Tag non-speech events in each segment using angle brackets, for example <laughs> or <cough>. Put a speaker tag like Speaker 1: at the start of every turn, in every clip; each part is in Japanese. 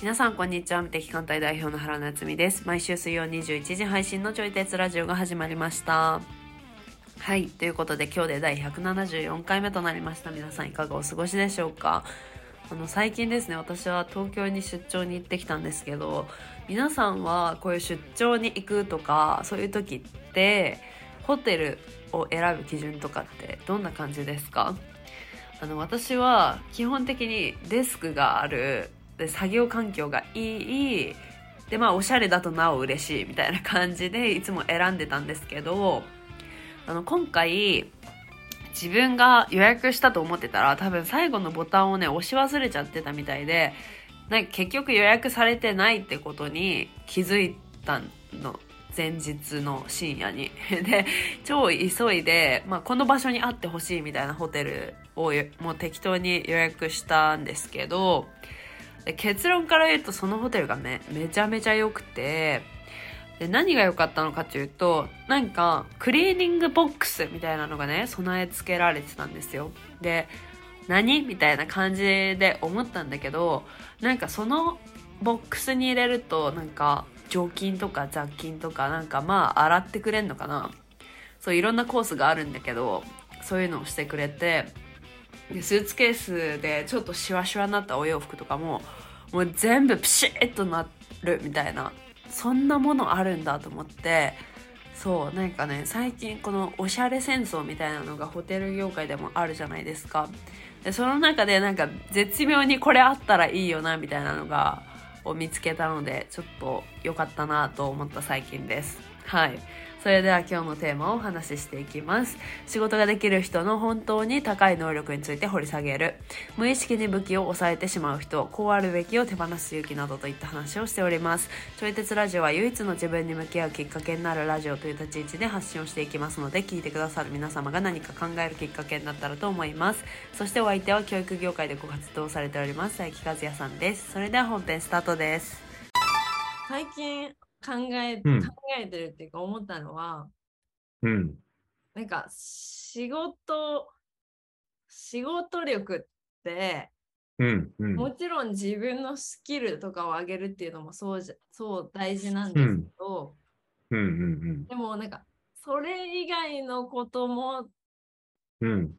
Speaker 1: 皆さんこんにちは。無敵艦隊代表の原夏実です。毎週水曜21時配信のちょい鉄ラジオが始まりました。はい。ということで今日で第174回目となりました。皆さんいかがお過ごしでしょうか？あの最近ですね私は東京に出張に行ってきたんですけど皆さんはこういう出張に行くとかそういう時ってホテルを選ぶ基準とかってどんな感じですか？あの私は基本的にデスクがあるで作業環境がいいでまあおしゃれだとなお嬉しいみたいな感じでいつも選んでたんですけどあの今回自分が予約したと思ってたら多分最後のボタンをね押し忘れちゃってたみたいでなんか結局予約されてないってことに気づいたの。前日の深夜に。<laughs> で超急いで、まあ、この場所にあってほしいみたいなホテルをもう適当に予約したんですけど結論から言うとそのホテルがねめちゃめちゃ良くてで何が良かったのかというとなんかクリーニングボックスみたいなのがね備え付けられてたんですよ。で何みたいな感じで思ったんだけどなんかそのボックスに入れるとなんか除菌とか雑菌とかなんかまあ洗ってくれんのかな。そういろんなコースがあるんだけどそういうのをしてくれてでスーツケースでちょっとシワシワになったお洋服とかももう全部ピシッとなるみたいなそんなものあるんだと思ってそうなんかね最近このおしゃれ戦争みたいなのがホテル業界でもあるじゃないですか。でその中でなんか絶妙にこれあったらいいよなみたいなのがを見つけたのでちょっと良かったなと思った最近です。はい。それでは今日のテーマをお話ししていきます。仕事ができる人の本当に高い能力について掘り下げる。無意識に武器を抑えてしまう人、こうあるべきを手放す勇気などといった話をしております。ちょい鉄ラジオは唯一の自分に向き合うきっかけになるラジオという立ち位置で発信をしていきますので、聞いてくださる皆様が何か考えるきっかけになったらと思います。そしてお相手は教育業界でご活動されております、佐伯和也さんです。それでは本編スタートです。最近考え、うん、考えてるっていうか思ったのは、
Speaker 2: うん、
Speaker 1: なんか仕事仕事力って、
Speaker 2: うんうん、
Speaker 1: もちろん自分のスキルとかを上げるっていうのもそうじゃそう大事なんですけ
Speaker 2: ど、うん。うんうん、
Speaker 1: でもなんかそれ以外のことも、
Speaker 2: うん、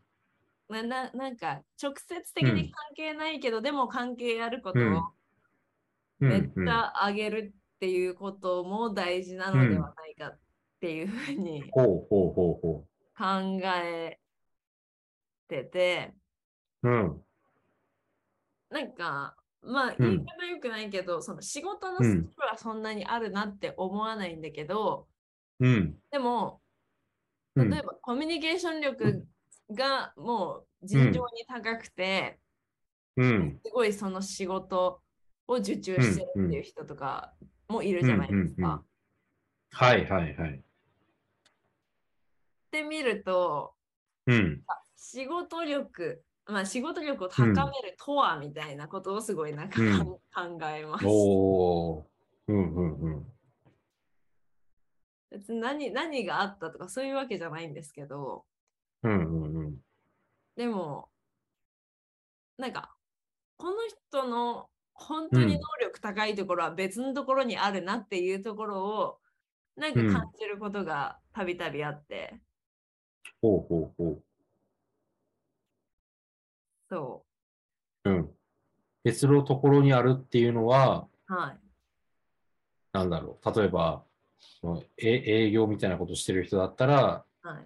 Speaker 1: なななんか直接的に関係ないけど、でも関係あることをめっちゃ上げるっていうことも大事なのではないかっていうふうに考えてて、
Speaker 2: うん、
Speaker 1: なんかまあ言い方よくないけど、うん、その仕事のスキルはそんなにあるなって思わないんだけど、
Speaker 2: うん、
Speaker 1: でも例えばコミュニケーション力がもう尋常に高くて、
Speaker 2: うん、
Speaker 1: すごいその仕事を受注してるっていう人とかもいるじゃないですか。
Speaker 2: はいはいはい。
Speaker 1: ってみると、
Speaker 2: うん、
Speaker 1: 仕事力、まあ、仕事力を高めるとはみたいなことをすごいなんか、うん、考えます。
Speaker 2: おうんうんうん。
Speaker 1: 別に何何があったとかそういうわけじゃないんですけど、
Speaker 2: うんうんうん、
Speaker 1: でもなんかこの人の本当に能力高いところは別のところにあるなっていうところをなんか感じることがたびたびあって。
Speaker 2: ほうほうほう。
Speaker 1: そ
Speaker 2: う。うん。別のところにあるっていうのは、
Speaker 1: はい。
Speaker 2: なんだろう。例えば、え営業みたいなことしてる人だったら、
Speaker 1: は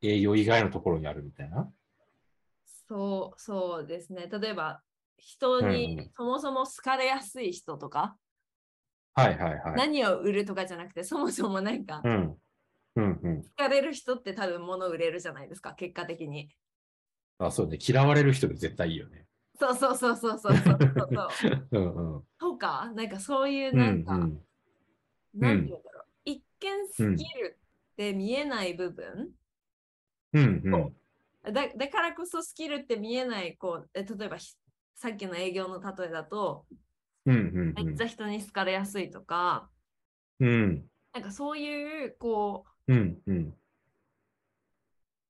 Speaker 2: い、営業以外のところにあるみたいな？
Speaker 1: そう、そうですね。例えば、人にそもそも好かれやすい人とか、
Speaker 2: はいはいはい。
Speaker 1: 何を売るとかじゃなくて、そもそもなんか、うん
Speaker 2: うんうん、
Speaker 1: 好かれる人って多分物売れるじゃないですか、結果的に。
Speaker 2: あ、そうね。嫌われる人が絶対いいよね。
Speaker 1: そうそうそうそうそうそうそう <laughs>
Speaker 2: うんうん。
Speaker 1: とか、なんかそういうなんか、うんうん、なんて言うんだろう、一見スキルって見えない部分、
Speaker 2: うんうん、
Speaker 1: だだからこそスキルって見えないこう例えばさっきの営業の例えだと、
Speaker 2: うんうん
Speaker 1: めっちゃ人に好かれやすいとか、
Speaker 2: うん、
Speaker 1: なんかそういうこ
Speaker 2: う、うん。うん。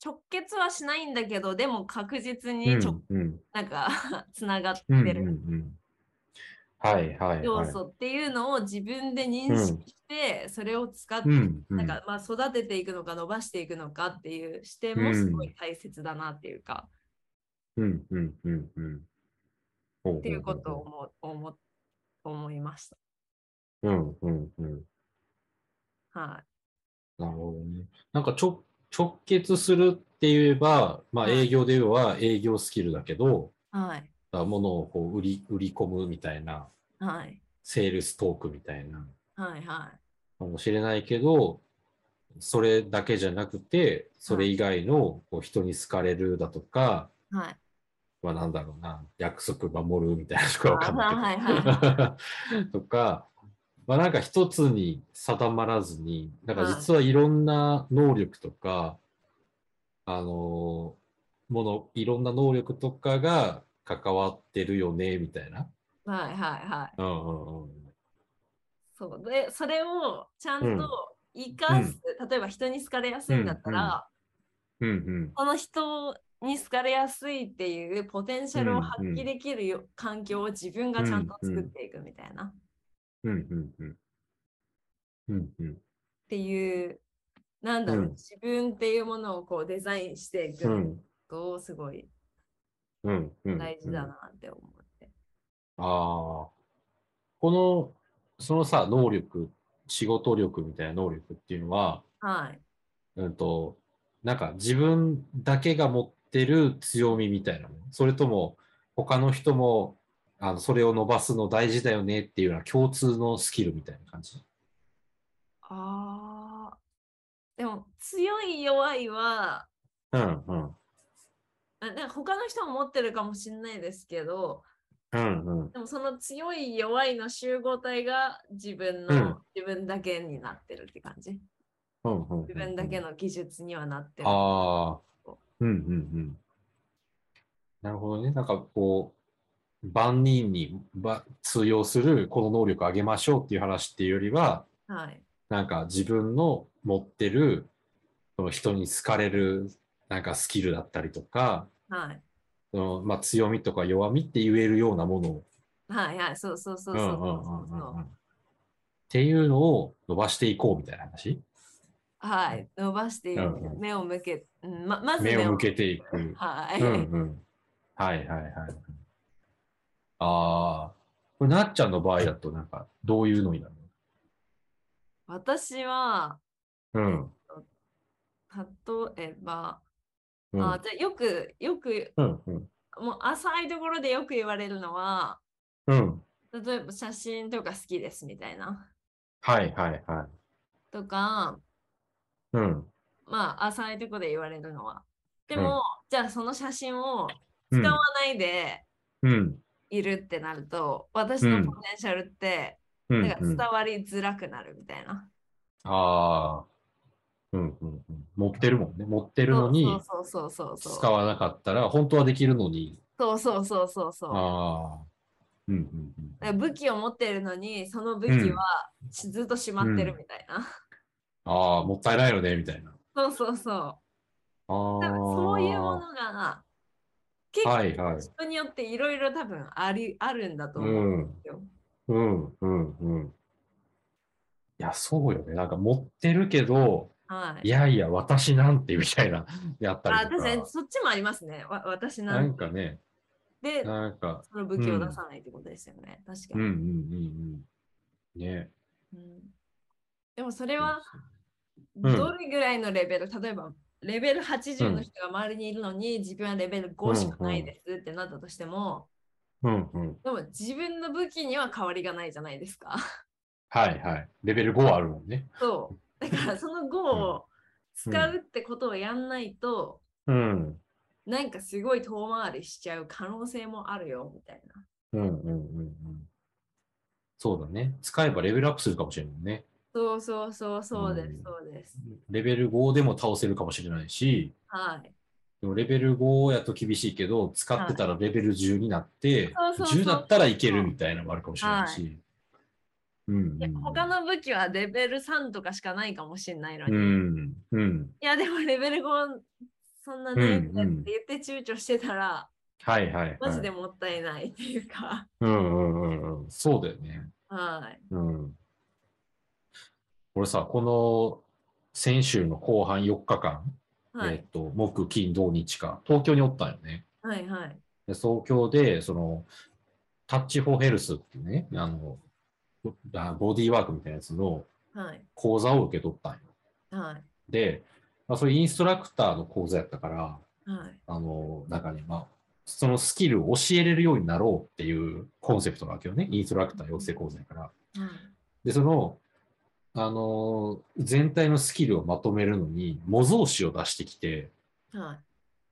Speaker 3: 直結はしないんだけど、でも確実
Speaker 2: う
Speaker 3: にちょ、
Speaker 2: ん。うん。
Speaker 3: なんか <laughs> つながって
Speaker 2: うん。うん。
Speaker 3: る
Speaker 2: うん。はいはいはい。
Speaker 3: 要素っていうのを自分で認識して、それを使って、
Speaker 2: うん。うん
Speaker 3: なんかまあ育てていくのか伸ばしていくのかっていう視点もすごい大切だなっていうか、
Speaker 2: うん。うん。うん。うん。
Speaker 3: っていうことを思思思いました。
Speaker 2: うん。うん。うん。
Speaker 3: はい。
Speaker 2: なるほどね。なんかちょ直結するって言えば、まあ
Speaker 3: はい
Speaker 2: 営業で言えば営業スキルだけど、
Speaker 3: はい。
Speaker 2: 物をこう売り売り込むみたいな、
Speaker 3: はい。
Speaker 2: セールストークみたいな、
Speaker 3: はい。はい。
Speaker 2: かもしれないけど、それだけじゃなくて、それ以外のこう人に好かれるだとか、
Speaker 3: はい。
Speaker 2: まあなんだろうな、約束守るみたいなとかわかんないけど。
Speaker 3: はいはい <laughs>
Speaker 2: とか、まあなんか一つに定まらずに、なんか
Speaker 3: はい
Speaker 2: 実はいろんな能力とか、あのーもの、いろんな能力とかが関わってるよね、みたいな。
Speaker 3: はい。はい。はい。
Speaker 2: うんうんうん。
Speaker 3: そうで、それをちゃ
Speaker 2: うん
Speaker 3: んと生かす、例えば人に好かれやすいんだったら、
Speaker 2: うんうん。
Speaker 3: その人に好かれやすいっていうポテンシャルを発揮できるよ、環境を自分がちゃんと作っていくみたいな、っ
Speaker 2: うんうんうん。うんうん。
Speaker 3: ていう、なんだろう、
Speaker 2: うん
Speaker 3: 自分っていうものをこうデザインしていく
Speaker 2: うん
Speaker 3: とすごい。大事だなって思って。
Speaker 2: ああ。この、そのさ、能力、仕事力みたいな能力っていうのは、
Speaker 3: はい。
Speaker 2: うんと、なんか自分だけが持ってる強みみたいなのそれとも他の人もあのそれを伸ばすの大事だよねっていうような共通のスキルみたいな感じ？
Speaker 3: ああ。でも強い弱いは、
Speaker 2: うんうん。
Speaker 3: あなんか他の人も持ってるかもしれないですけど、
Speaker 2: うんうん。
Speaker 3: でもその強い弱いの集合体が自分の、
Speaker 2: うん
Speaker 3: 自分だけになってるって感じ？
Speaker 2: うんうん。
Speaker 3: 自分だけ
Speaker 2: の。
Speaker 3: の技術にはなってる。
Speaker 2: ああ。うんうんうん。なるほどね。なんかこう、万人にば通用するこの能力を上げましょうっていう話っていうよりは、
Speaker 3: はい。
Speaker 2: なんか自分の持ってるその人に好かれるなんかスキルだったりとか、
Speaker 3: はい。
Speaker 2: そのまあ、強みとか弱みって言えるようなものを
Speaker 3: はいはい。そうそうそう
Speaker 2: うん
Speaker 3: そううん
Speaker 2: うん
Speaker 3: そううんそう
Speaker 2: うんうんっていうのを伸ばしていこうみたいな話？
Speaker 3: はい。伸ばしていく
Speaker 2: うんうん
Speaker 3: 目を向け、うんままず
Speaker 2: 目を向けていく。
Speaker 3: はい。
Speaker 2: うんうん。はいはいはい。ああ。これなっちゃんの場合だとなんかどういうのになる
Speaker 3: 私は、
Speaker 2: のうん。
Speaker 3: 例えば、
Speaker 2: うん
Speaker 3: あじゃあよく、よく、
Speaker 2: うんうん。
Speaker 3: もう浅いところでよく言われるのは、
Speaker 2: うん。
Speaker 3: 例えば写真とか好きですみたいな。
Speaker 2: はいはいはい。
Speaker 3: とか、
Speaker 2: うん。
Speaker 3: まあ浅いところで言われるのは。で
Speaker 2: うん
Speaker 3: も、じゃあその写真を
Speaker 2: うん
Speaker 3: 使わないで
Speaker 2: うん。
Speaker 3: いるってなると、私のポテンシャルって、
Speaker 2: うん。
Speaker 3: なんか伝わりづらくなるみたいな。
Speaker 2: ああ。うんうんうん。持ってるもんね。持ってるのに。使わなかったら、本当はできるのに。
Speaker 3: そうそうそうそうそう。
Speaker 2: ああ。うんうん
Speaker 3: だから武器を持ってるのに、その武器はしずっとしまってるみたいな。
Speaker 2: うん。ああ、もったいないよね、みたいな。
Speaker 3: そうそうそう。
Speaker 2: あ
Speaker 3: そういうものが結構。人によっていろいろ多分ありあるんだと思うんですよ。
Speaker 2: うんうんうん。いや、そうよね。なんか持ってるけど、
Speaker 3: はい
Speaker 2: い。やいや、私なんてみたいな、やった
Speaker 3: あ、
Speaker 2: りと
Speaker 3: 確かに
Speaker 2: か。
Speaker 3: そっちもありますね。わ私な
Speaker 2: なんんかね、
Speaker 3: で、
Speaker 2: なんか、
Speaker 3: その武器を出さないってことですよね。確かに。
Speaker 2: うんうんうんうん。ね。
Speaker 3: うんでもそれは
Speaker 2: うん
Speaker 3: どれぐらいのレベル、例えばレベル80の人が周りにいるのに、自分はレベル5しかないですってなったとしても、
Speaker 2: うんうん。
Speaker 3: でも自分の武器には変わりがないじゃないですか。
Speaker 2: はいはい。レベル5あるもんね。
Speaker 3: そう。だからその5を使うってことをやんないと、
Speaker 2: うん。
Speaker 3: なんかすごい遠回りしちゃう可能性もあるよみたいな。
Speaker 2: うんうんうんうん。そうだね。使えばレベルアップするかもしれないね。
Speaker 3: そうそうそうそうです、
Speaker 2: うん
Speaker 3: そうです。
Speaker 2: レベル5でも倒せるかもしれないし、
Speaker 3: はい。
Speaker 2: でもレベル5やと厳しいけど、使ってたらレベル10になって、
Speaker 3: そうそうそう
Speaker 2: 10だったらいけるみたいなのもあるかもしれないし。うん
Speaker 3: いや他の武器はレベル3とかしかないかもしれないの
Speaker 2: う
Speaker 3: に、
Speaker 2: ん。うん。
Speaker 3: いやでもレベル5そんなないんだって言って躊躇してたら、
Speaker 2: はいはい、はい。
Speaker 3: マジでもったいないっていうか、
Speaker 2: うんうんうんうん。そうだよね。
Speaker 3: はい。
Speaker 2: うん。俺さ、この先週の後半4日間、
Speaker 3: はい。
Speaker 2: えっと、木、金、土、日か、東京におったんよね。
Speaker 3: はいはい。
Speaker 2: で東京で、その、タッチフォーヘルスっていうね、あの、あボディーワークみたいなやつの
Speaker 3: はい。
Speaker 2: 講座を受け取ったんよ。
Speaker 3: はい。
Speaker 2: で、まあ、それインストラクターの講座やったから、
Speaker 3: はい。
Speaker 2: あの、なんかね、まあ、そのスキルを教えれるようになろうっていうコンセプトなわけよね。インストラクター養成講座やから。
Speaker 3: はい。
Speaker 2: で、その、あの全体のスキルをまとめるのに模造紙を出してきて、
Speaker 3: は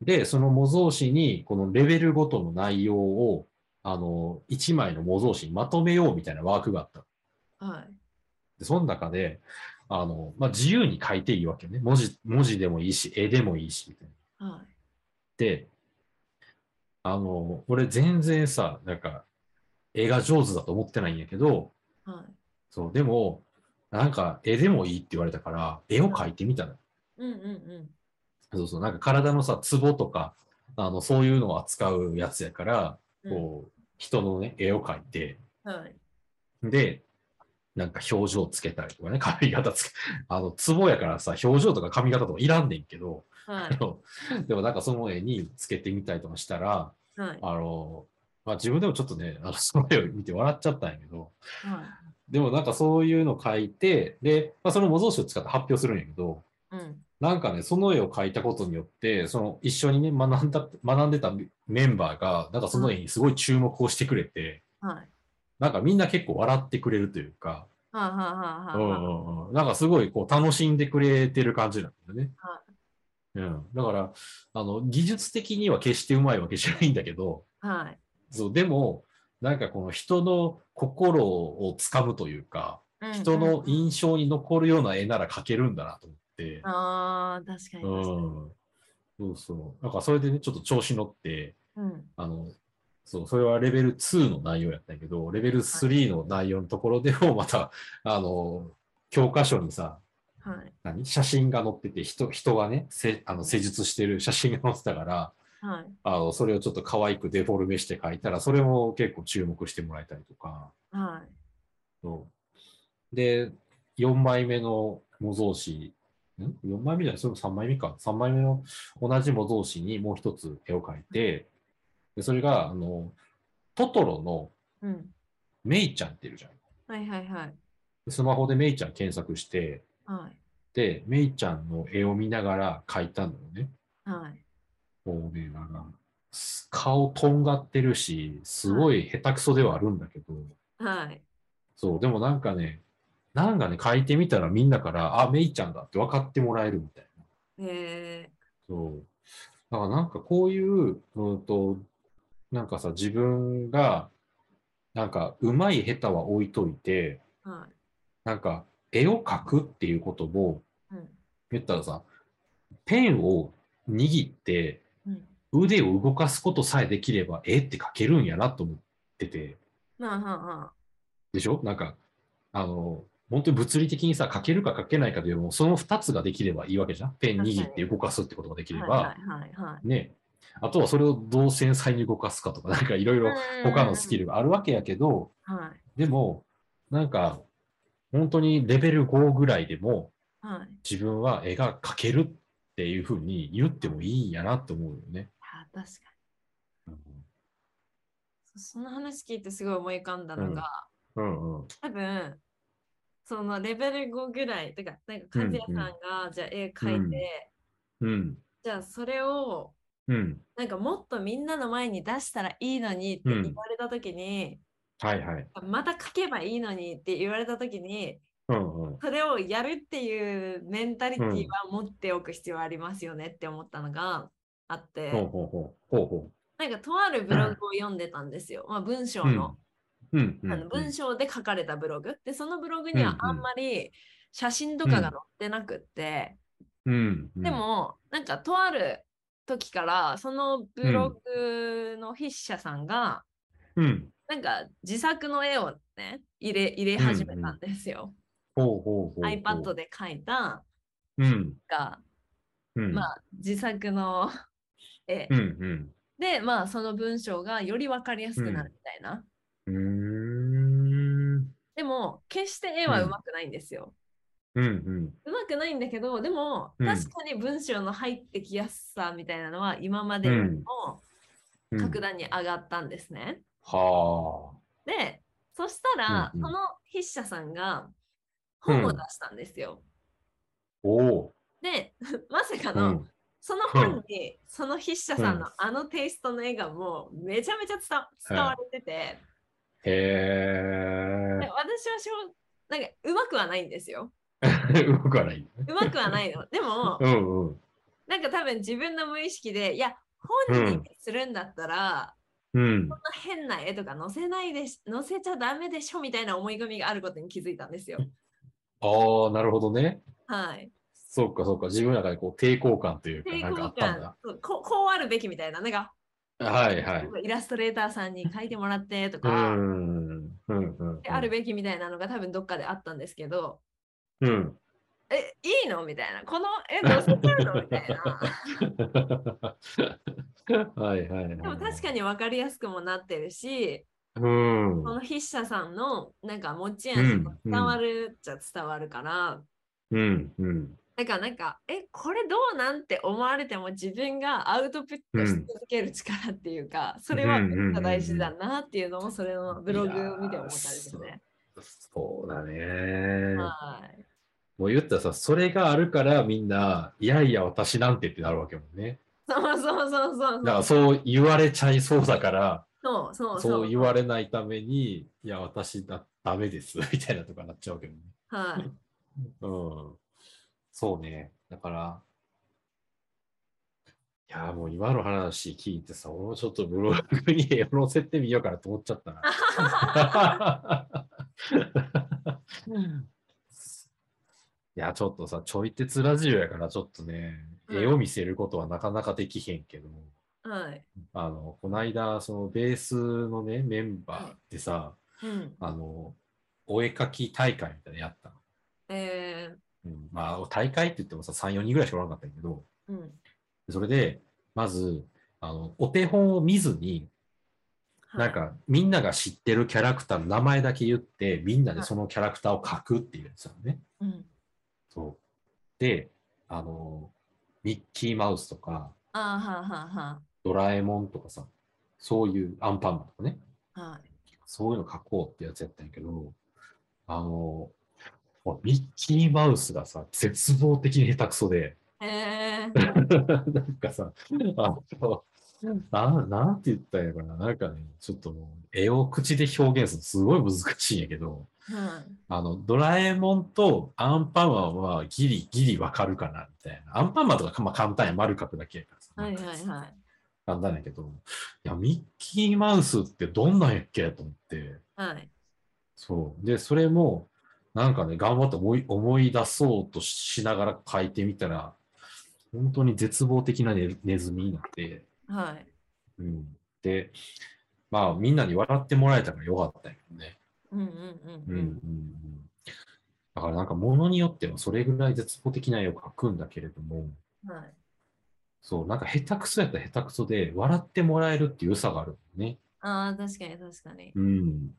Speaker 3: い。
Speaker 2: で、その模造紙にこのレベルごとの内容を、あの1枚の模造紙にまとめようみたいなワークがあった。
Speaker 3: はい。
Speaker 2: で、その中で、あの、まあ、自由に書いていいわけよね。文字、文字でもいいし、絵でもいいし、みたいな。
Speaker 3: はい。
Speaker 2: で、あの、俺全然さ、なんか、絵が上手だと思ってないんやけど、
Speaker 3: はい。
Speaker 2: そう、でも、なんか、絵でもいいって言われたから、絵を描いてみたの。
Speaker 3: うんうんうん。
Speaker 2: そうそう、なんか体のさ、ツボとか、あの、そういうのを扱うやつやから、
Speaker 3: うん
Speaker 2: こう、人のね、絵を描いて、
Speaker 3: はい。
Speaker 2: で、なんか表情つけたりとかね、髪型つけ、あの、ツボやからさ、表情とか髪型とかいらんねんけど、
Speaker 3: はい。
Speaker 2: でもなんかその絵につけてみたりとかしたら、
Speaker 3: はい。
Speaker 2: あの、まあ自分でもちょっとね、あの、その絵を見て笑っちゃったんやけど、
Speaker 3: はい。
Speaker 2: でもなんかそういうの書いて、で、まあ、その模造紙を使って発表するんやけど、
Speaker 3: うん。
Speaker 2: なんかね、その絵を描いたことによって、その一緒にね、学んだ、学んでたメンバーが、なんかその絵にすごい注目をしてくれて、
Speaker 3: はい。
Speaker 2: なんかみんな結構笑ってくれるというか、なんかすごいこう楽しんでくれてる感じなんだよね。
Speaker 3: は
Speaker 2: うん、だからあの、技術的には決してうまいわけじゃないんだけど、
Speaker 3: はい。
Speaker 2: そうでも、なんかこの人の心をつかむというか、
Speaker 3: うん
Speaker 2: 人の
Speaker 3: うん
Speaker 2: 印象に残るような絵なら描けるんだなと思って、
Speaker 3: ああ、確かに
Speaker 2: うん
Speaker 3: 確かに。
Speaker 2: そうそう。なんかそれでね、ちょっと調子乗って、
Speaker 3: うん。
Speaker 2: あの、そう、それはレベル2の内容やったんやけど、レベル3の内容のところでも <laughs> また、あの、教科書にさ、
Speaker 3: はい。
Speaker 2: 何？写真が載ってて、人、人がね、せあの施術してる写真が載ってたから、
Speaker 3: はい。
Speaker 2: あの、それをちょっと可愛くデフォルメして書いたら、それも結構注目してもらえたりとか、
Speaker 3: はい。
Speaker 2: そうで、4枚目の模造紙、ん ?4 枚目じゃない、それも3枚目か。3枚目の同じ模造紙にもう一つ絵を描いて、でそれが、あの、トトロの
Speaker 3: うん。
Speaker 2: メイちゃんっているじゃん。
Speaker 3: はいはいはい。
Speaker 2: スマホでメイちゃん検索して、
Speaker 3: はい。
Speaker 2: で、メイちゃんの絵を見ながら描いたのよね。
Speaker 3: はい。
Speaker 2: もうね、なんか、顔とんがってるし、すごい下手くそではあるんだけど、
Speaker 3: はい。
Speaker 2: そう、でもなんかね、なんかね、書いてみたらみんなから、あ、メイちゃんだって分かってもらえるみたいな。
Speaker 3: え
Speaker 2: そう。だからなんかこういう、うんと、なんかさ、自分が、なんか、うまい下手は置いといて、
Speaker 3: ー、はい。
Speaker 2: なんか、絵を描くっていうことも、
Speaker 3: うん。
Speaker 2: 言ったらさ、ペンを握って、
Speaker 3: うん。
Speaker 2: 腕を動かすことさえできれば、絵って描けるんやなと思ってて、
Speaker 3: まあまあま
Speaker 2: でしょ？なんか、あの、本当に物理的にさ、書けるか書けないかというよりも、その2つができればいいわけじゃん。ペン握って動かすってことができ
Speaker 3: あ。
Speaker 2: れば、
Speaker 3: はいはいはいはい。
Speaker 2: ね。あとはそれをどう繊細に動かすかとか、<laughs> なんかいろいろ他のスキルがあるわけやけど、
Speaker 3: はい。
Speaker 2: でも、なんか、本当にレベル5ぐらいでも、
Speaker 3: はい。
Speaker 2: 自分は絵が描けるっていうふうに言ってもいいんやなって思うよね。
Speaker 3: あ確かに。そその話聞いてすごい思い浮かんだのが、
Speaker 2: うんうん。
Speaker 3: 多分、そのレベル5ぐらい、てか、なんか、和也さんが、じゃあ絵描いて、
Speaker 2: うん。
Speaker 3: じゃあそれを、
Speaker 2: うん。
Speaker 3: なんかもっとみんなの前に出したらいいのにって
Speaker 2: うん
Speaker 3: 言われたときに、
Speaker 2: はいはい。
Speaker 3: また書けばいいのにって言われたときに、
Speaker 2: うんうん。
Speaker 3: それをやるっていうメンタリティは持っておく必要ありますよねって思ったのがあって、
Speaker 2: ほうほうほう。ほうほ
Speaker 3: なんかとあるブログを読んでたんですよ。まあ、文章
Speaker 2: う。うん
Speaker 3: の,、。
Speaker 2: うん。うん
Speaker 3: あの文章で書かれたブログ。で、そのブログには
Speaker 2: うんうん
Speaker 3: あんまり写真とかが載ってなくって、
Speaker 2: うん。
Speaker 3: で、も、なんかとある時から、そのブログの筆者さんが、
Speaker 2: うん。
Speaker 3: なんか自作の絵をね、入れ入れ始めたんですよ。iPad で描いた
Speaker 2: うん。
Speaker 3: が、
Speaker 2: うん。
Speaker 3: まあ自作の絵、
Speaker 2: うんうん。
Speaker 3: で、まあその文章がより分かりやすくなるみたいな。
Speaker 2: うーん。
Speaker 3: でも、決して絵はうまくないんですよ。
Speaker 2: うんうん。
Speaker 3: うまくないんだけど、でも、
Speaker 2: うん
Speaker 3: 確かに文章の入ってきやすさみたいなのは今までよりも
Speaker 2: うん
Speaker 3: 格段に上がったんですね。
Speaker 2: は
Speaker 3: で、そしたら、
Speaker 2: うんうん
Speaker 3: その筆者さんが本を出したんですよ。
Speaker 2: あ。おお。
Speaker 3: で、<laughs> まさかの、
Speaker 2: うん。
Speaker 3: その本に、その筆者さんのあのテイストの絵がもうめちゃめちゃ伝伝われてて、
Speaker 2: へ
Speaker 3: で私はしょうなんかうまくはないんですよ。
Speaker 2: え。動かない。
Speaker 3: うまくはないの。<laughs> でも、
Speaker 2: うんうん。
Speaker 3: なんか多分自分の無意識で、いや、本にするんだったら、
Speaker 2: うん。
Speaker 3: こんな変な絵とか載せないでし、載せちゃダメでしょみたいな思い込みがあることに気づいたんですよ。
Speaker 2: ああ、なるほどね。
Speaker 3: はい。
Speaker 2: そうか、そうか。自分の中でこう抵抗感というか、
Speaker 3: 抵
Speaker 2: なんかあったんだ。
Speaker 3: こう、こうあるべきみたいな、なんか、
Speaker 2: はいはい。
Speaker 3: イラストレーターさんに描いてもらってと
Speaker 2: う
Speaker 3: か、
Speaker 2: ん。うんうん。
Speaker 3: であるべきみたいなのが多分どっかであったんですけど、
Speaker 2: うん。
Speaker 3: え、いいのみたいな。この絵載せちゃうのみたいな。
Speaker 2: はいはいはい。
Speaker 3: でも確かに分かりやすくもなってるし、
Speaker 2: うん。
Speaker 3: この筆者さんのなんか持ち
Speaker 2: うん
Speaker 3: 味も伝わるっちゃ伝わるから、
Speaker 2: うんうん。
Speaker 3: だからなんか、え、これどうなんて思われても自分がアウトプットし続ける力っていうか、それはめっちゃ大事だなっていうのも、それのブログを見て思ったんですよね。
Speaker 2: そうだね。
Speaker 3: はい。
Speaker 2: もう言ったらさ、それがあるからみんな、いやいや、私なんてってなるわけもんね。
Speaker 3: そうそうそうそう
Speaker 2: だから
Speaker 3: そう。
Speaker 2: 言われちゃいそうだから、
Speaker 3: そうそう
Speaker 2: そう言われないために、いや、私だ、ダメです、みたいなとかなっちゃうけどね。
Speaker 3: はい。
Speaker 2: うん。そうね。だから、いや、もう今の話聞いてさ、俺もちょっとブログに絵を載せてみようかなと思っちゃったな。<laughs> いや、ちょっとさ、ちょい鉄ラジオやから、ちょっとね、
Speaker 3: うん
Speaker 2: 絵を見せることはなかなかできへんけど、
Speaker 3: はい。
Speaker 2: あの、この間、そのベースのね、メンバーでさ、
Speaker 3: うん。
Speaker 2: あの、お絵描き大会みたいなのやったの。
Speaker 3: え
Speaker 2: うん、まあ、大会って言ってもさ、3、4人ぐらいしかおらなかったけど、
Speaker 3: ー、うん。
Speaker 2: それで、まず、あの、お手本を見ずに、
Speaker 3: はい
Speaker 2: なん、か、みんなが知ってるキャラクターの名前だけ言って、みんなでそのキャラクターを描くっていうやつなのね。
Speaker 3: うん。
Speaker 2: そう。で、あの、ミッキーマウスとか、
Speaker 3: あーはあはあは
Speaker 2: ドラえもんとかさ、そういうアンパンマンとかね、
Speaker 3: あ。はい。
Speaker 2: そういうの描こうってやつやったんやけど、あの、ミッキーマウスがさ、絶望的に下手くそで、
Speaker 3: えー、<laughs>
Speaker 2: なんかさ、あのななんて言ったんやろな、なんかね、ちょっと絵を口で表現するのすごい難しいんやけど、
Speaker 3: はい。
Speaker 2: あの、ドラえもんとアンパンマンはギリギリわかるかな、みたいな。アンパンマンとかまあ簡単や、丸書くだけやからさ。
Speaker 3: はいはいはい。
Speaker 2: 簡単やけど、いや、ミッキーマウスってどんなんやっけと思って、
Speaker 3: はい。
Speaker 2: そう。で、それも、なんかね、頑張って思い思い出そうとしながら書いてみたら、本当に絶望的なネネズミになって、
Speaker 3: はい。
Speaker 2: うん。で、まあ、みんなに笑ってもらえたからよかったんやけどね。
Speaker 3: うんうん
Speaker 2: うん
Speaker 3: う
Speaker 2: うんんうん。だからなんか、ものによってはそれぐらい絶望的な絵を描くんだけれども、
Speaker 3: うん。はい。
Speaker 2: そう、なんか下手くそやったら下手くそで、笑ってもらえるっていう良さがあるよね。
Speaker 3: ああ、確かに確かに。
Speaker 2: うん。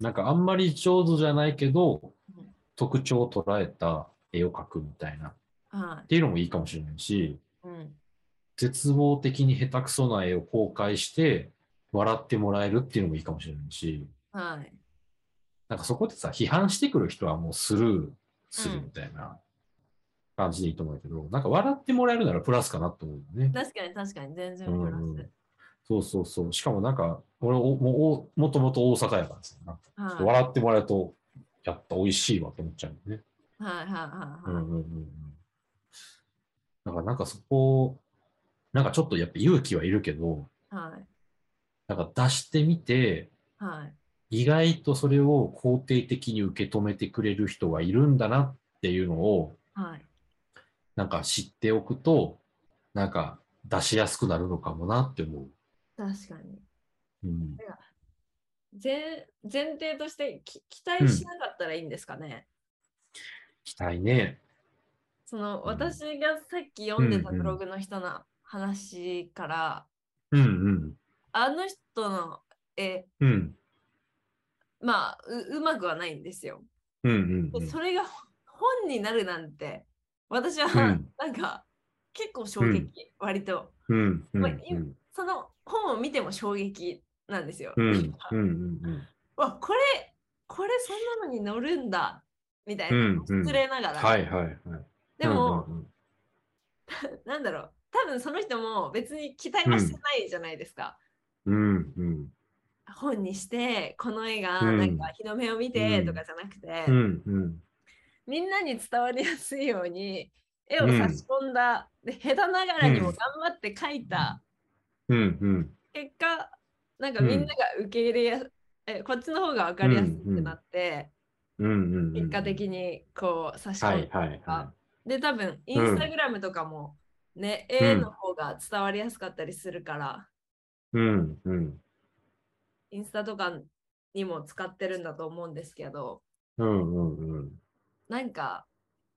Speaker 2: なんかあんまり上手じゃないけど
Speaker 3: うん、
Speaker 2: 特徴を捉えた絵を描くみたいな。っ
Speaker 3: は
Speaker 2: ていうのもいいかもしれないし、
Speaker 3: い。うん。
Speaker 2: 絶望的に下手くそな絵を公開して、笑ってもらえるっていうのもいいかもしれないし、
Speaker 3: はい。
Speaker 2: なんかそこでさ、批判してくる人はもうスルーするみたいな感じでいいと思うけど、なんか笑ってもらえるならプラスかなと思うよね。
Speaker 3: 確かに確かに、全然
Speaker 2: うん
Speaker 3: プラス。
Speaker 2: うんそうそうそう。しかもなんか、俺おもうもともと大阪やからさ、
Speaker 3: はい。はい
Speaker 2: 笑ってもらえると、やった、美味しいわと思っちゃうよね。
Speaker 3: はいはいはい。
Speaker 2: うんうんうんうん。だからなんかそこ、なんかちょっとやっぱ勇気はいるけど、
Speaker 3: はい。
Speaker 2: なんか出してみて、
Speaker 3: はい。
Speaker 2: 意外とそれを肯定的に受け止めてくれる人がいるんだなっていうのを、
Speaker 3: はい。
Speaker 2: なんか知っておくと、なんか出しやすくなるのかもなって思う。
Speaker 3: 確かに。
Speaker 2: うん。
Speaker 3: 前前提としてき期待しなかったらいいんですかね、
Speaker 2: 期待ね。
Speaker 3: その
Speaker 2: うん
Speaker 3: 私がさっき読んでた
Speaker 2: うんうん
Speaker 3: ブログの人の話から、
Speaker 2: うんうん。
Speaker 3: あの人の絵
Speaker 2: うん。
Speaker 3: まあううまくはないんですよ。
Speaker 2: うんうん
Speaker 3: でそれが本になるなんて私は
Speaker 2: うん
Speaker 3: なんか結構衝撃、割と
Speaker 2: うん。うん。
Speaker 3: まあ今その本を見ても衝撃なんですよ。
Speaker 2: うん。
Speaker 3: なんか
Speaker 2: うん。うん。
Speaker 3: わこれこれそんなのに乗るんだみたいな、
Speaker 2: うんうん
Speaker 3: 失礼ながら、
Speaker 2: はいはいはい。
Speaker 3: でも、
Speaker 2: うんうん <laughs>
Speaker 3: なんだろう多分その人も別に期待はしてないじゃないですか。
Speaker 2: うんうん
Speaker 3: 本にしてこの絵が
Speaker 2: うん
Speaker 3: なんか日の目を見てとかじゃなくて、
Speaker 2: うんうん
Speaker 3: みんなに伝わりやすいように絵を差し込んだ、で下手ながらにも頑張って描いた
Speaker 2: うんうん
Speaker 3: 結果なんかみんなが受け入れや、えこっちの方が分かりやすくなって、
Speaker 2: うんうん。
Speaker 3: 結果的にこう差し込んだ
Speaker 2: はいはいは
Speaker 3: で多分インスタグラムとかもね、絵の方が伝わりやすかったりするから、
Speaker 2: い。うんうん。
Speaker 3: インスタとかにも使ってるんだと思うんですけど
Speaker 2: うんうんうん。
Speaker 3: なんか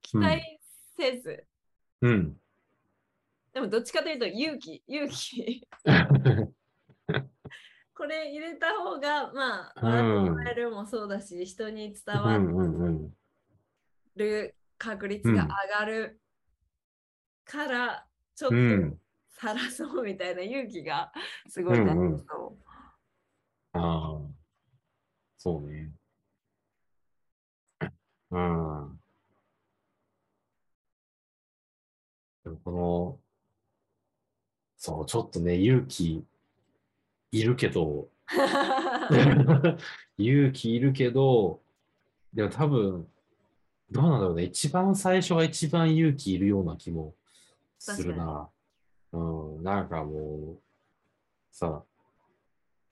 Speaker 3: 期待せず、
Speaker 2: うん。
Speaker 3: でもどっちかというと勇気勇気 <laughs> これ入れた方がまあ
Speaker 2: うん
Speaker 3: 笑ってもらえるもそうだし、人に伝わ
Speaker 2: うんうんうん。
Speaker 3: る確率が上がるから、ちょっと
Speaker 2: うん。
Speaker 3: さらそうみたいな勇気がすごい大事そう。
Speaker 2: ああ。そうね。うん。でもこの、そう、ちょっとね、勇気いるけど、<laughs> 勇気いるけど、でも多分、どうなんだろうね。一番最初が一番勇気いるような気もするな。うん、なんかもう、さ、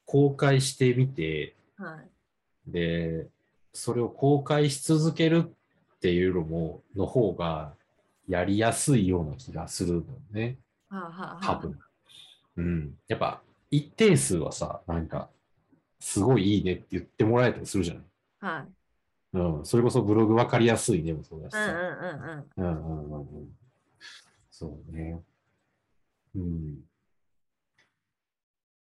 Speaker 2: 公開してみて、
Speaker 3: はい
Speaker 2: で、それを公開し続けるっていうのも、の方がやりやすいような気がするのね。
Speaker 3: はあはあはあ
Speaker 2: 多分。うん。やっぱ、一定数はさ、なんか、すごいいいねって言ってもらえたりするじゃない。
Speaker 3: はい。
Speaker 2: うん。それこそブログわかりやすいねもそうだしさ。
Speaker 3: うんうんうんうん。
Speaker 2: うんうんうんうん。そうね。うん。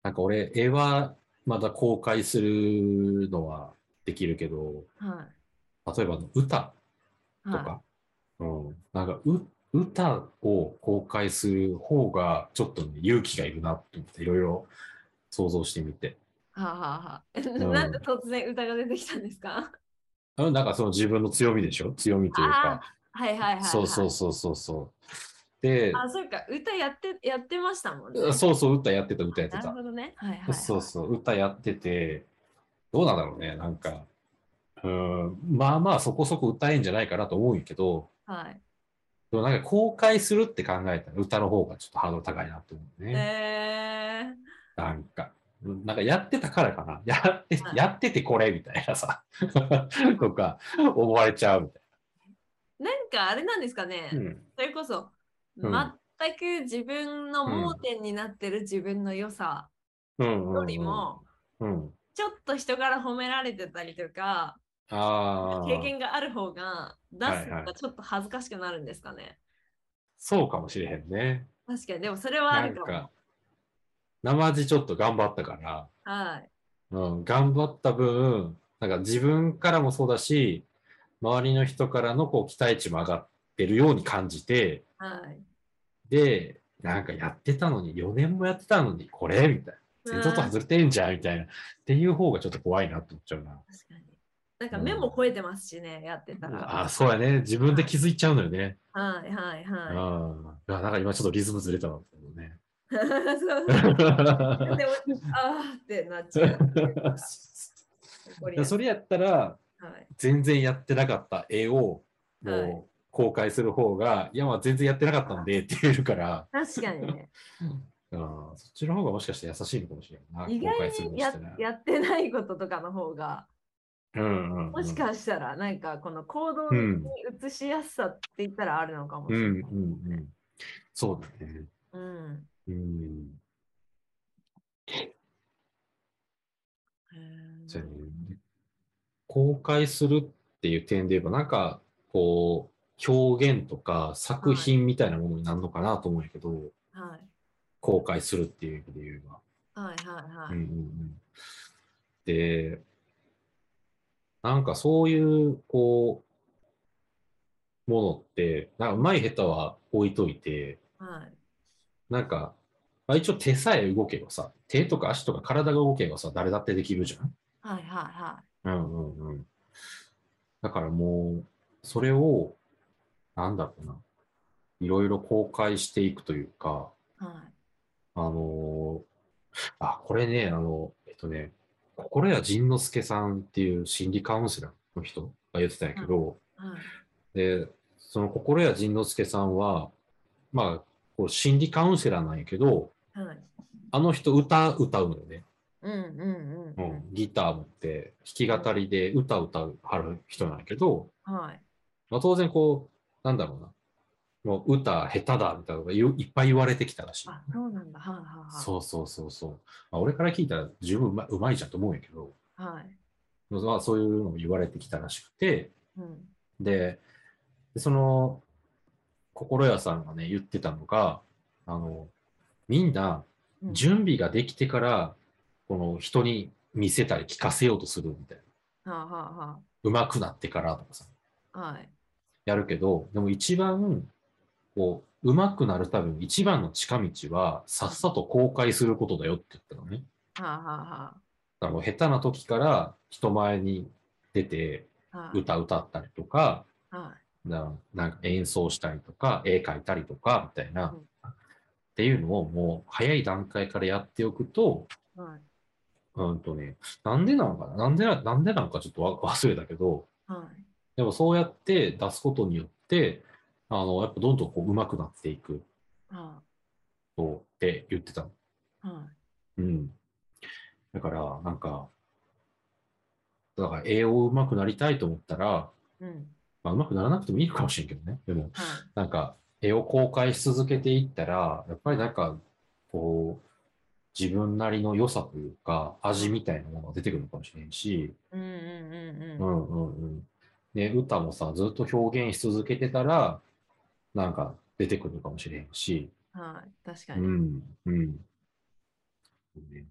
Speaker 2: なんか俺、絵はまだ公開するのはできるけど、
Speaker 3: は
Speaker 2: 例えば歌
Speaker 3: い。は
Speaker 2: とか、うん。なんかう、歌を公開する方がちょっとね、勇気がいるなって思って、いろいろ想像してみて。
Speaker 3: い。はあはあなんで突然歌が出てきたんですか？
Speaker 2: うんなんかその自分の強みでしょ？強みというか。
Speaker 3: はいはいはい、はい。
Speaker 2: そうそうそうそうそう。で、
Speaker 3: あ、そうか。歌やってやってましたもんね。
Speaker 2: そうそう、歌やってた、歌やってた
Speaker 3: なる。ほどね。はいはい、はい。
Speaker 2: そうそう、歌やってて、どうなんだろうね、なんか、うん、まあまあそこそこ歌えんじゃないかなと思うけど、
Speaker 3: はい。
Speaker 2: でもなんか公開するって考えたら歌の方がちょっとハードル高いなと思うね。
Speaker 3: えー、
Speaker 2: なんか、うんなんかやってたからかな。<laughs> やって、
Speaker 3: はい
Speaker 2: やっててこれみたいなさ、<laughs> とか思われちゃうみたい
Speaker 3: なんかあれなんですかね。
Speaker 2: な。うん。
Speaker 3: それこそ、
Speaker 2: うん
Speaker 3: 全く自分の盲点になってる自分の良さよりも、
Speaker 2: うん。
Speaker 3: ちょっと人から褒められてたりとか、
Speaker 2: ああ。
Speaker 3: 経験がある方が出す
Speaker 2: はいはい
Speaker 3: のがちょっと恥ずかしくなるんですかね。
Speaker 2: そうかもしれへんね。
Speaker 3: 確かに、でもそれはあ
Speaker 2: なん
Speaker 3: るかも。
Speaker 2: か、生地ちょっと頑張ったから、
Speaker 3: はい。
Speaker 2: うん、頑張った分、なんか自分からもそうだし、周りの人からのこう期待値も上がってるように感じて、
Speaker 3: はい。
Speaker 2: で、なんかやってたのに、4年もやってたのに、これ？みたいな。全然音外れてんじゃんみたいな。っていう方がちょっと怖いなって思っちゃうな。
Speaker 3: 確。なんか目も超えてますしね、やってたら。
Speaker 2: あ、そうやね。自分で気づいちゃうのよね。
Speaker 3: はいはい
Speaker 2: うん。
Speaker 3: は
Speaker 2: いやなんか今ちょっとリズムずれたなって思うね。
Speaker 3: い。<laughs> そうでも、あーってなっちゃう。
Speaker 2: それやったら、
Speaker 3: はい。
Speaker 2: 全然やってなかった絵を
Speaker 3: はい
Speaker 2: もう公開する方が、い、やまあ全然やってなかったんでって言えるから、
Speaker 3: 確かにね。
Speaker 2: うん、そっちの方がもしかして優しいのかもしれないな。
Speaker 3: 意外にや。やってないこととかの方が、
Speaker 2: うんうんうん、
Speaker 3: もしかしたら、なんかこの行動
Speaker 2: うん
Speaker 3: に移しやすさって言ったらあるのかもし
Speaker 2: うん
Speaker 3: れない。
Speaker 2: うんうん。そうだね。
Speaker 3: うん。
Speaker 2: うん。ね公開するっていう点で言えば、なんか、こう、表現とか作品みたいなものになるのかなと思うんやけど、
Speaker 3: はい。
Speaker 2: 公開するっていう意味で言えば。
Speaker 3: はいはいはい。
Speaker 2: うんうんうん、で、なんかそういう、こう、ものって、なんかうまい下手は置いといて、
Speaker 3: はい。
Speaker 2: なんか、まあ、一応手さえ動けばさ、手とか足とか体が動けばさ、誰だってできるじゃん。
Speaker 3: はいはいは
Speaker 2: うんうんうん。だからもう、それを、なんだろうな、いろいろ公開していくというか、
Speaker 3: い。はい。
Speaker 2: あのーあ、これね、あの、えっとね、心谷仁之助さんっていう心理カウンセラーの人が言ってたんやけど、
Speaker 3: はい。
Speaker 2: で、その心谷仁之助さんは、まあ、こう心理カウンセラーなんやけど、
Speaker 3: はい。
Speaker 2: あの人歌歌うのよね。
Speaker 3: うんうんうん
Speaker 2: う
Speaker 3: うん。
Speaker 2: ん、ギター持って弾き語りで歌歌うはる人なんやけど、
Speaker 3: はい。
Speaker 2: まあ、当然こう、なんだろうな、もう歌下手だみたいなのがいいっぱい言われてきたらしい。
Speaker 3: あ、そうなんだ。はいはいはい。
Speaker 2: そうそうそうそう。まあ、俺から聞いたら十分うまうまいじゃんと思うんやけど、
Speaker 3: はい。
Speaker 2: まあ、そういうのも言われてきたらしくて、
Speaker 3: うん。
Speaker 2: で、でその、心屋さんがね、言ってたのが、あの、みんな
Speaker 3: うん
Speaker 2: 準備ができてから、この人に見せたり聞かせようとするみたいな。
Speaker 3: はあは
Speaker 2: 上手くなってからとかさ。
Speaker 3: はい。
Speaker 2: やるけど、でも一番、こう、上手くなるために一番の近道は、さっさと公開することだよって言ったのね。
Speaker 3: はあは
Speaker 2: だからもう下手な時から人前に出て。歌歌ったりとか、
Speaker 3: はい。
Speaker 2: ななんか演奏したりとか、絵描いたりとか、みたいな、
Speaker 3: うん
Speaker 2: っていうのをもう早い段階からやっておくと、
Speaker 3: はい。
Speaker 2: うんとね、なんでなのかな？なんでな、なんでなのかちょっとわ忘れたけど、
Speaker 3: はい。
Speaker 2: でもそうやって出すことによって、あの、やっぱどんどんこう上手くなっていく
Speaker 3: は
Speaker 2: とって言ってたの。
Speaker 3: あ。は
Speaker 2: うん。だから、なんか、だから絵を上手くなりたいと思ったら、
Speaker 3: い。うん。
Speaker 2: まあ、上手くならなくてもいいかもしれんけどね。でも、
Speaker 3: はい。
Speaker 2: なんか、絵を公開し続けていったら、やっぱりなんか、こう、自分なりの良さというか、味みたいなものが出てくるのかもしれんし、
Speaker 3: うんうんうん
Speaker 2: う
Speaker 3: うん。
Speaker 2: んうんうん。ね、歌もさ、ずっと表現し続けてたら、なんか出てくるのかもしれんし、
Speaker 3: はい。確かに。
Speaker 2: うん、うん。ね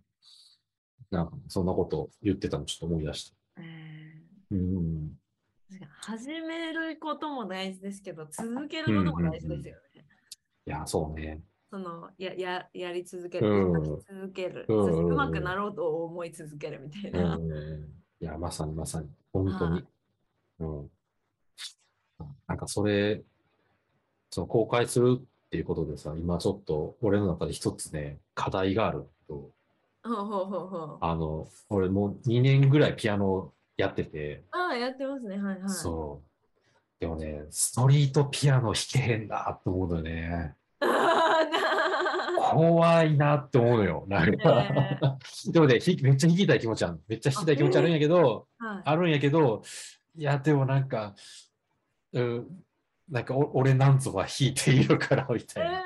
Speaker 2: なんか、そんなこと言ってたのちょっと思い出した。
Speaker 3: え
Speaker 2: うん。
Speaker 3: ー確かに始めることも大事ですけど、続けることも大事ですよね。
Speaker 2: いや、そうね。
Speaker 3: そのやややり続ける、
Speaker 2: うん
Speaker 3: 続ける、
Speaker 2: うん
Speaker 3: まくなろうと思い続けるみたいうな。
Speaker 2: ん。いや、まさにまさに。本当に。うん。なんかそれ、その公開するっていうことでさ、今ちょっと俺の中で一つね、課題があるんだけど、
Speaker 3: ほうほうほうほう。
Speaker 2: あの、俺もう2年ぐらいピアノやってて、
Speaker 3: ああ、やってますね。はいはい。
Speaker 2: そう。でもね、ストリートピアノ弾けへんなと思うのよね。怖いなって思うのよ。なんか、
Speaker 3: え
Speaker 2: でもね、ひめっちゃ弾きたい気持ちある。めっちゃ弾きたい気持ちあるんやけど、
Speaker 3: はい
Speaker 2: あるんやけど、いや、でもなんか、うん、なんかお俺なんぞは弾いているから、みたいな。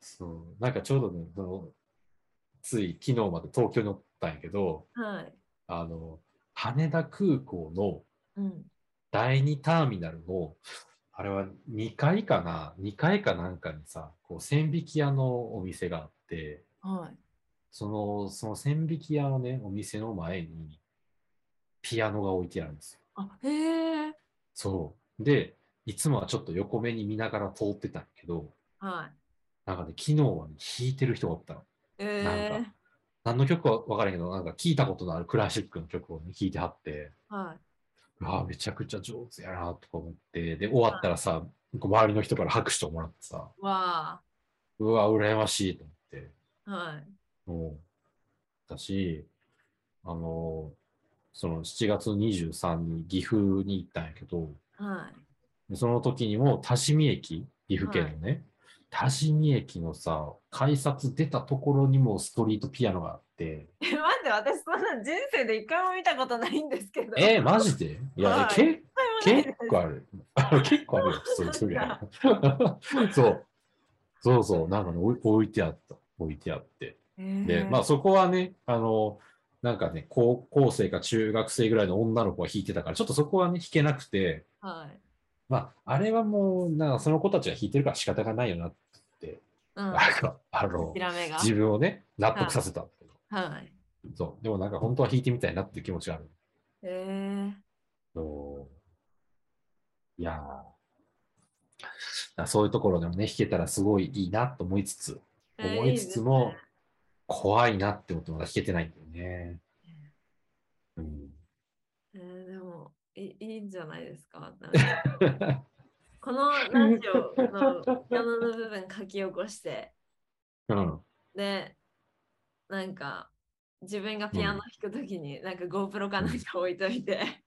Speaker 2: そう、なんかちょうどね、その、つい昨日まで東京におったんやけど、
Speaker 3: はい。
Speaker 2: あの、羽田空港の
Speaker 3: うん。
Speaker 2: 第2ターミナルの、あれは2階かな ?2 階かなんかにさ、こう、千匹屋のお店があって、
Speaker 3: はい。
Speaker 2: その、その千匹屋のね、お店の前に、ピアノが置いてあるんですよ。
Speaker 3: あ、へえ。
Speaker 2: そう。で、いつもはちょっと横目に見ながら通ってたんやけど、
Speaker 3: はい。
Speaker 2: なんかね、昨日はね、弾いてる人がおったの。
Speaker 3: え
Speaker 2: なん
Speaker 3: え
Speaker 2: か何の曲は分からんけど、なんか聞いたことのあるクラシックの曲をね、弾いてはって、
Speaker 3: はい。
Speaker 2: うわあ、めちゃくちゃ上手やな、とか思って、で、終わったらさ、周りの人から拍手をもらってさ、
Speaker 3: わ
Speaker 2: うわ、羨ましいと思って、
Speaker 3: あ。はい。
Speaker 2: もう、だし、あの、その7月23に岐阜に行ったんやけど、
Speaker 3: はい。
Speaker 2: でその時にも多治見駅、岐阜県のね、多治見駅のさ、改札出たところにもストリートピアノがあって、
Speaker 3: え、待って、私そんな人生で一回も見たことないんですけど。
Speaker 2: えー、マジで？いや、
Speaker 3: はい
Speaker 2: け結構ある。結構あるよ、それそれそう。そうそう、なんかね、置い置いてあった。置いてあって。
Speaker 3: えー
Speaker 2: で、まあそこはね、あの、なんかね、高校生か中学生ぐらいの女の子が弾いてたから、ちょっとそこはね、弾けなくて、
Speaker 3: はい。
Speaker 2: まあ、あれはもう、なんかその子たちが弾いてるから仕方がないよなって、
Speaker 3: うん。
Speaker 2: なんか、あの。自分をね、納得させたんだけど、
Speaker 3: はい。
Speaker 2: そう。でもなんか本当は弾いてみたいなっていう気持ちがある。
Speaker 3: え
Speaker 2: そういやそういうところでもね、弾けたらすごいいいなと思いつつ、
Speaker 3: ー。
Speaker 2: 思いつつも、怖いなって思ってまだ弾けてないんだよね。うん、
Speaker 3: えーでもいいいいんじゃないですか？か <laughs> このラジオのピアノの部分書き起こして、
Speaker 2: うん。
Speaker 3: で、なんか自分がピアノ弾くときに、なんか GoPro かなんか置いといて、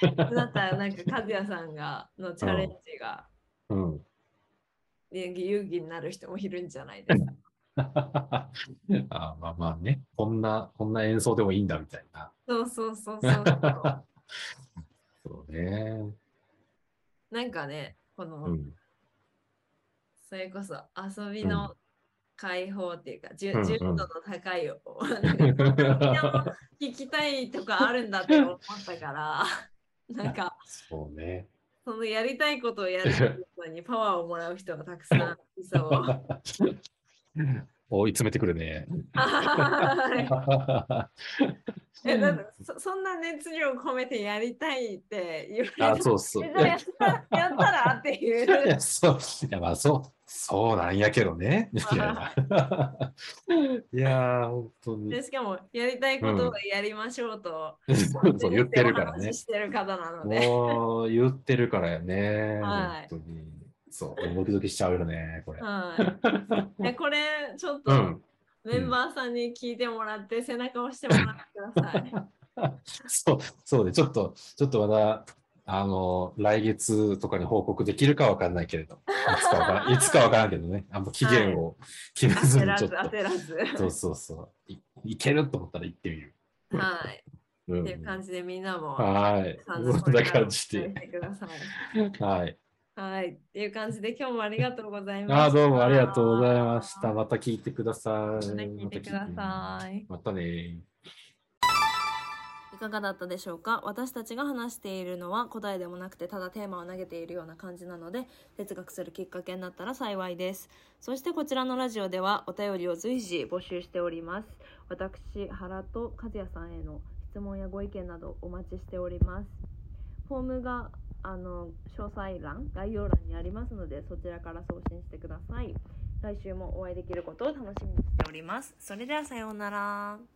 Speaker 3: だったらなんか和也さんがのチャレンジが、
Speaker 2: うん。
Speaker 3: 勇気になる人もいるんじゃないですか？<laughs>
Speaker 2: あまあまあね、こんな、こんな演奏でもいいんだみたいな。
Speaker 3: そうそうそうそう <laughs> そう。
Speaker 2: ね。
Speaker 3: なんかね、この、
Speaker 2: うん。
Speaker 3: それこそ遊びの解放っていうか、じゅ
Speaker 2: うん
Speaker 3: 度の高いを、<laughs> なんかピアノ弾きたいとかあるんだって思ったから、なんか
Speaker 2: そうね。
Speaker 3: そのやりたいことをやるのにパワーをもらう人がたくさんいそう。<laughs>
Speaker 2: 追い詰めてくるね。<laughs>
Speaker 3: えそそんな熱量込めてやりたいって言われ
Speaker 2: あ、そうそう。<laughs>
Speaker 3: やったらやったらってい。
Speaker 2: いうやそう。いや、まあ、そう、そうなんやけどね。いや、本当に
Speaker 3: で。しかもやりたいことをやりましょうと、
Speaker 2: そうそう、言ってるからね
Speaker 3: お話し。してる方なので。
Speaker 2: もう、言ってるからよね。
Speaker 3: はい
Speaker 2: 本当に。そう、ドキドキしちゃうよね、これ。
Speaker 3: はい。<laughs> えこれちょっと
Speaker 2: うん。
Speaker 3: メンバーさんに聞いてもらって背中を押してもらってください。<laughs>
Speaker 2: そう、そうで、ちょっと、ちょっとまだ、あの、来月とかに報告できるかわかんないけれど、いつかわからん、<laughs> いつかわからんけどね、あんま期限を決めずにちょっと、
Speaker 3: 焦らず。
Speaker 2: そうそうそうい、いけると思ったら行ってみる。
Speaker 3: はい。
Speaker 2: うん
Speaker 3: っていう感じでみんなも。
Speaker 2: はい。そんな感じで。
Speaker 3: してください。
Speaker 2: はい。
Speaker 3: はい。っていう感じで今日もありがとうございました。
Speaker 2: ああ、どうもありがとうございました。また聞いてください。
Speaker 3: また聞いてください。
Speaker 2: またね。
Speaker 3: いかがだったでしょうか？私たちが話しているのは答えでもなくてただテーマを投げているような感じなので哲学するきっかけになったら幸いですそしてこちらのラジオではお便りを随時募集しております私原と和也さんへの質問やご意見などお待ちしておりますフォームがあの詳細欄概要欄にありますのでそちらから送信してください。来週もお会いできることを楽しみにしております。それではさようなら。